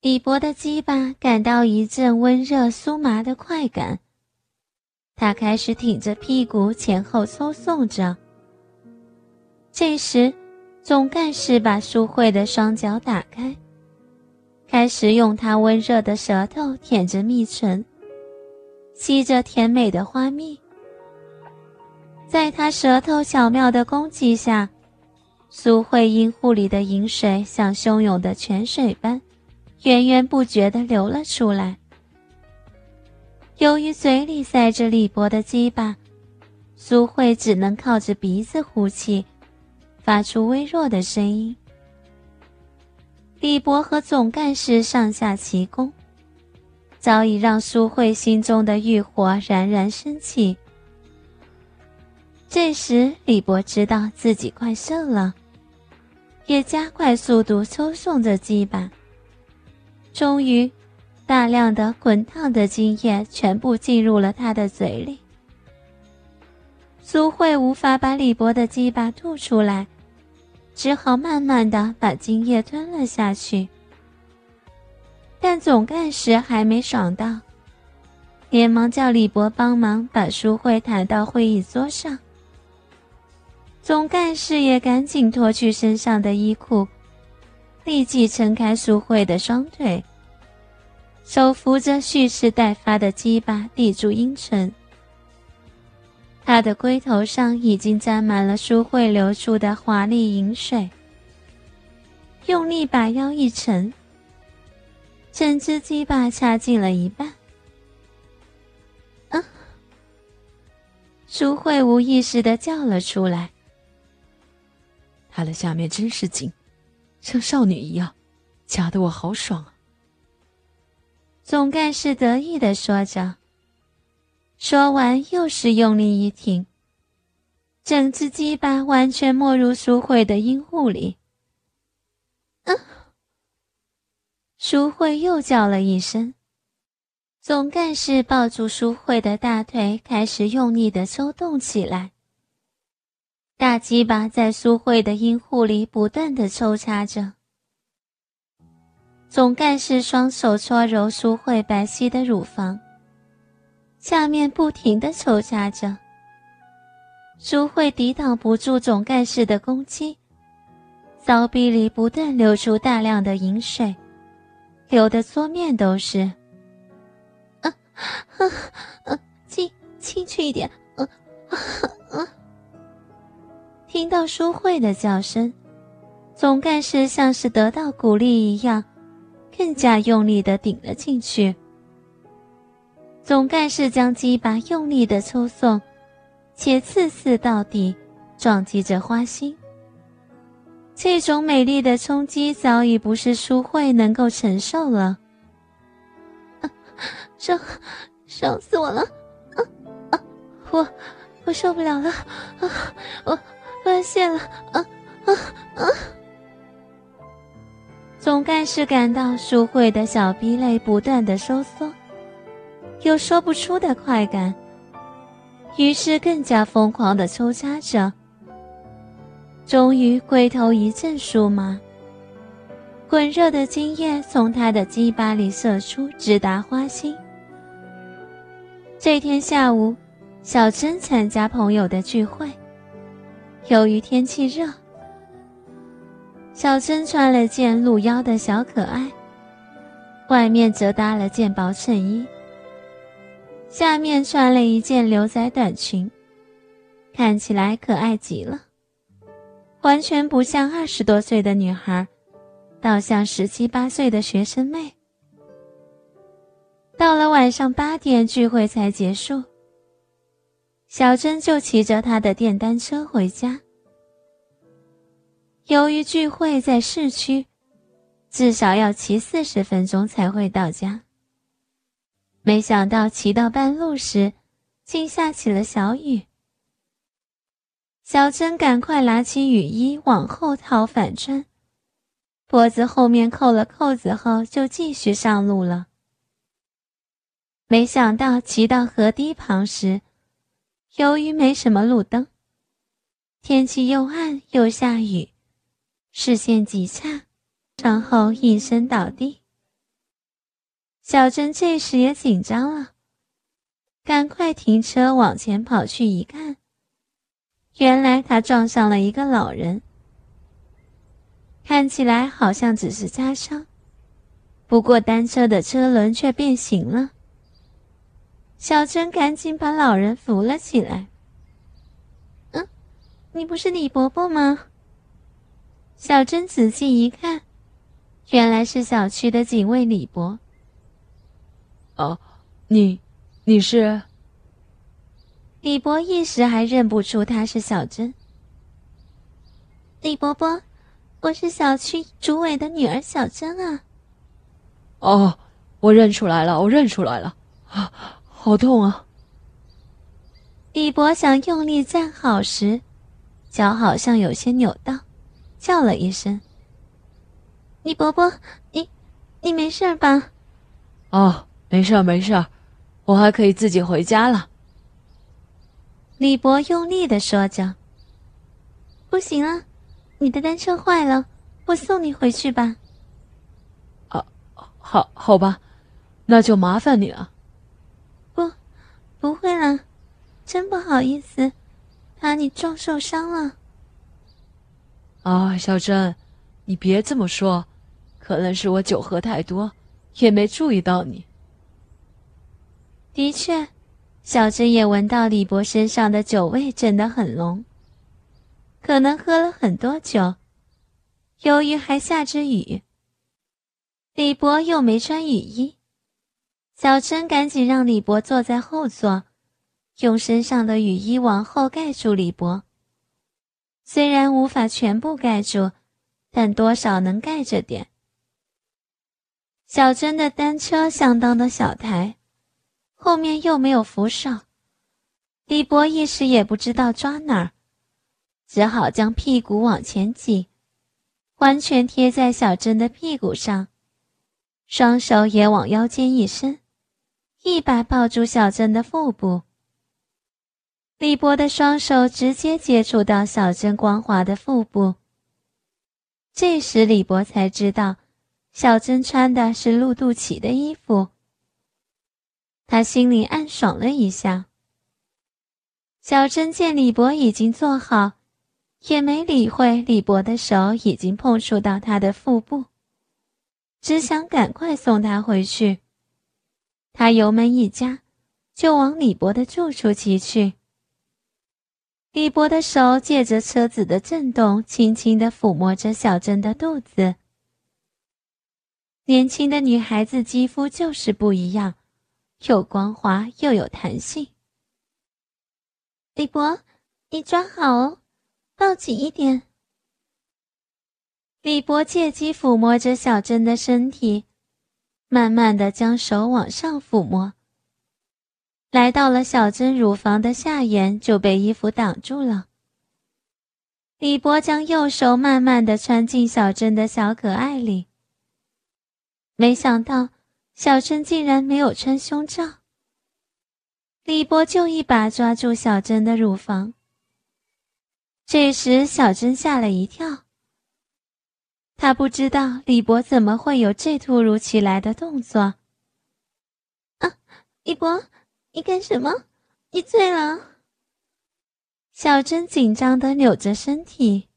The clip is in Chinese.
李博的鸡巴感到一阵温热酥麻的快感，他开始挺着屁股前后抽送着。这时，总干事把苏慧的双脚打开，开始用他温热的舌头舔着蜜唇，吸着甜美的花蜜。在他舌头巧妙的攻击下，苏慧阴户里的饮水像汹涌的泉水般。源源不绝地流了出来。由于嘴里塞着李博的鸡巴，苏慧只能靠着鼻子呼气，发出微弱的声音。李博和总干事上下齐攻，早已让苏慧心中的欲火冉冉升起。这时，李博知道自己快射了，也加快速度抽送着鸡巴。终于，大量的滚烫的精液全部进入了他的嘴里。苏慧无法把李博的鸡巴吐出来，只好慢慢的把精液吞了下去。但总干事还没爽到，连忙叫李博帮忙把苏慧抬到会议桌上。总干事也赶紧脱去身上的衣裤。立即撑开苏慧的双腿，手扶着蓄势待发的鸡巴抵住阴唇。他的龟头上已经沾满了舒慧流出的华丽饮水。用力把腰一沉，整只鸡巴插进了一半。啊！苏慧无意识的叫了出来。他的下面真是紧。像少女一样，夹得我好爽啊！总干事得意的说着，说完又是用力一挺，整只鸡巴完全没入淑慧的阴户里。嗯，淑慧又叫了一声，总干事抱住淑慧的大腿，开始用力的抽动起来。大鸡巴在苏慧的阴户里不断的抽插着，总干事双手搓揉苏慧白皙的乳房，下面不停的抽插着。苏慧抵挡不住总干事的攻击，骚逼里不断流出大量的饮水，流的桌面都是。啊啊啊！进进去一点，啊啊啊！听到淑慧的叫声，总干事像是得到鼓励一样，更加用力的顶了进去。总干事将鸡巴用力的抽送，且次次到底，撞击着花心。这种美丽的冲击早已不是淑慧能够承受了，伤，伤死我了！啊啊，我，我受不了了！啊，我。发现了，啊啊！总干事感到淑慧的小逼肋不断的收缩，有说不出的快感，于是更加疯狂的抽插着。终于龟头一阵酥麻，滚热的精液从他的鸡巴里射出，直达花心。这天下午，小珍参加朋友的聚会。由于天气热，小珍穿了件露腰的小可爱，外面则搭了件薄衬衣，下面穿了一件牛仔短裙，看起来可爱极了，完全不像二十多岁的女孩，倒像十七八岁的学生妹。到了晚上八点，聚会才结束。小珍就骑着她的电单车回家。由于聚会在市区，至少要骑四十分钟才会到家。没想到骑到半路时，竟下起了小雨。小珍赶快拿起雨衣往后套反穿，脖子后面扣了扣子后，就继续上路了。没想到骑到河堤旁时，由于没什么路灯，天气又暗又下雨，视线极差，然后应声倒地。小珍这时也紧张了，赶快停车往前跑去一看，原来他撞上了一个老人，看起来好像只是擦伤，不过单车的车轮却变形了。小珍赶紧把老人扶了起来。嗯，你不是李伯伯吗？小珍仔细一看，原来是小区的警卫李伯。哦，你，你是？李伯一时还认不出他是小珍。李伯伯，我是小区主委的女儿小珍啊。哦，我认出来了，我认出来了，啊，好痛啊！李伯想用力站好时，脚好像有些扭到，叫了一声：“李伯伯，你，你没事吧？”哦。没事儿，没事儿，我还可以自己回家了。李伯用力的说着：“不行啊，你的单车坏了，我送你回去吧。”啊，好，好吧，那就麻烦你了。不，不会了，真不好意思，把你撞受伤了。啊，小珍，你别这么说，可能是我酒喝太多，也没注意到你。的确，小珍也闻到李博身上的酒味真的很浓。可能喝了很多酒，由于还下着雨，李博又没穿雨衣，小珍赶紧让李博坐在后座，用身上的雨衣往后盖住李博。虽然无法全部盖住，但多少能盖着点。小珍的单车相当的小台。后面又没有扶手，李博一时也不知道抓哪儿，只好将屁股往前挤，完全贴在小珍的屁股上，双手也往腰间一伸，一把抱住小珍的腹部。李博的双手直接接触到小珍光滑的腹部。这时李博才知道，小珍穿的是露肚脐的衣服。他心里暗爽了一下。小珍见李博已经坐好，也没理会李博的手已经碰触到他的腹部，只想赶快送他回去。他油门一加，就往李博的住处骑去。李博的手借着车子的震动，轻轻地抚摸着小珍的肚子。年轻的女孩子肌肤就是不一样。又光滑又有弹性，李博，你抓好哦，抱紧一点。李博借机抚摸着小珍的身体，慢慢的将手往上抚摸。来到了小珍乳房的下沿，就被衣服挡住了。李博将右手慢慢的穿进小珍的小可爱里，没想到。小珍竟然没有穿胸罩，李博就一把抓住小珍的乳房。这时，小珍吓了一跳。她不知道李博怎么会有这突如其来的动作。啊，李博，你干什么？你醉了？小珍紧张的扭着身体。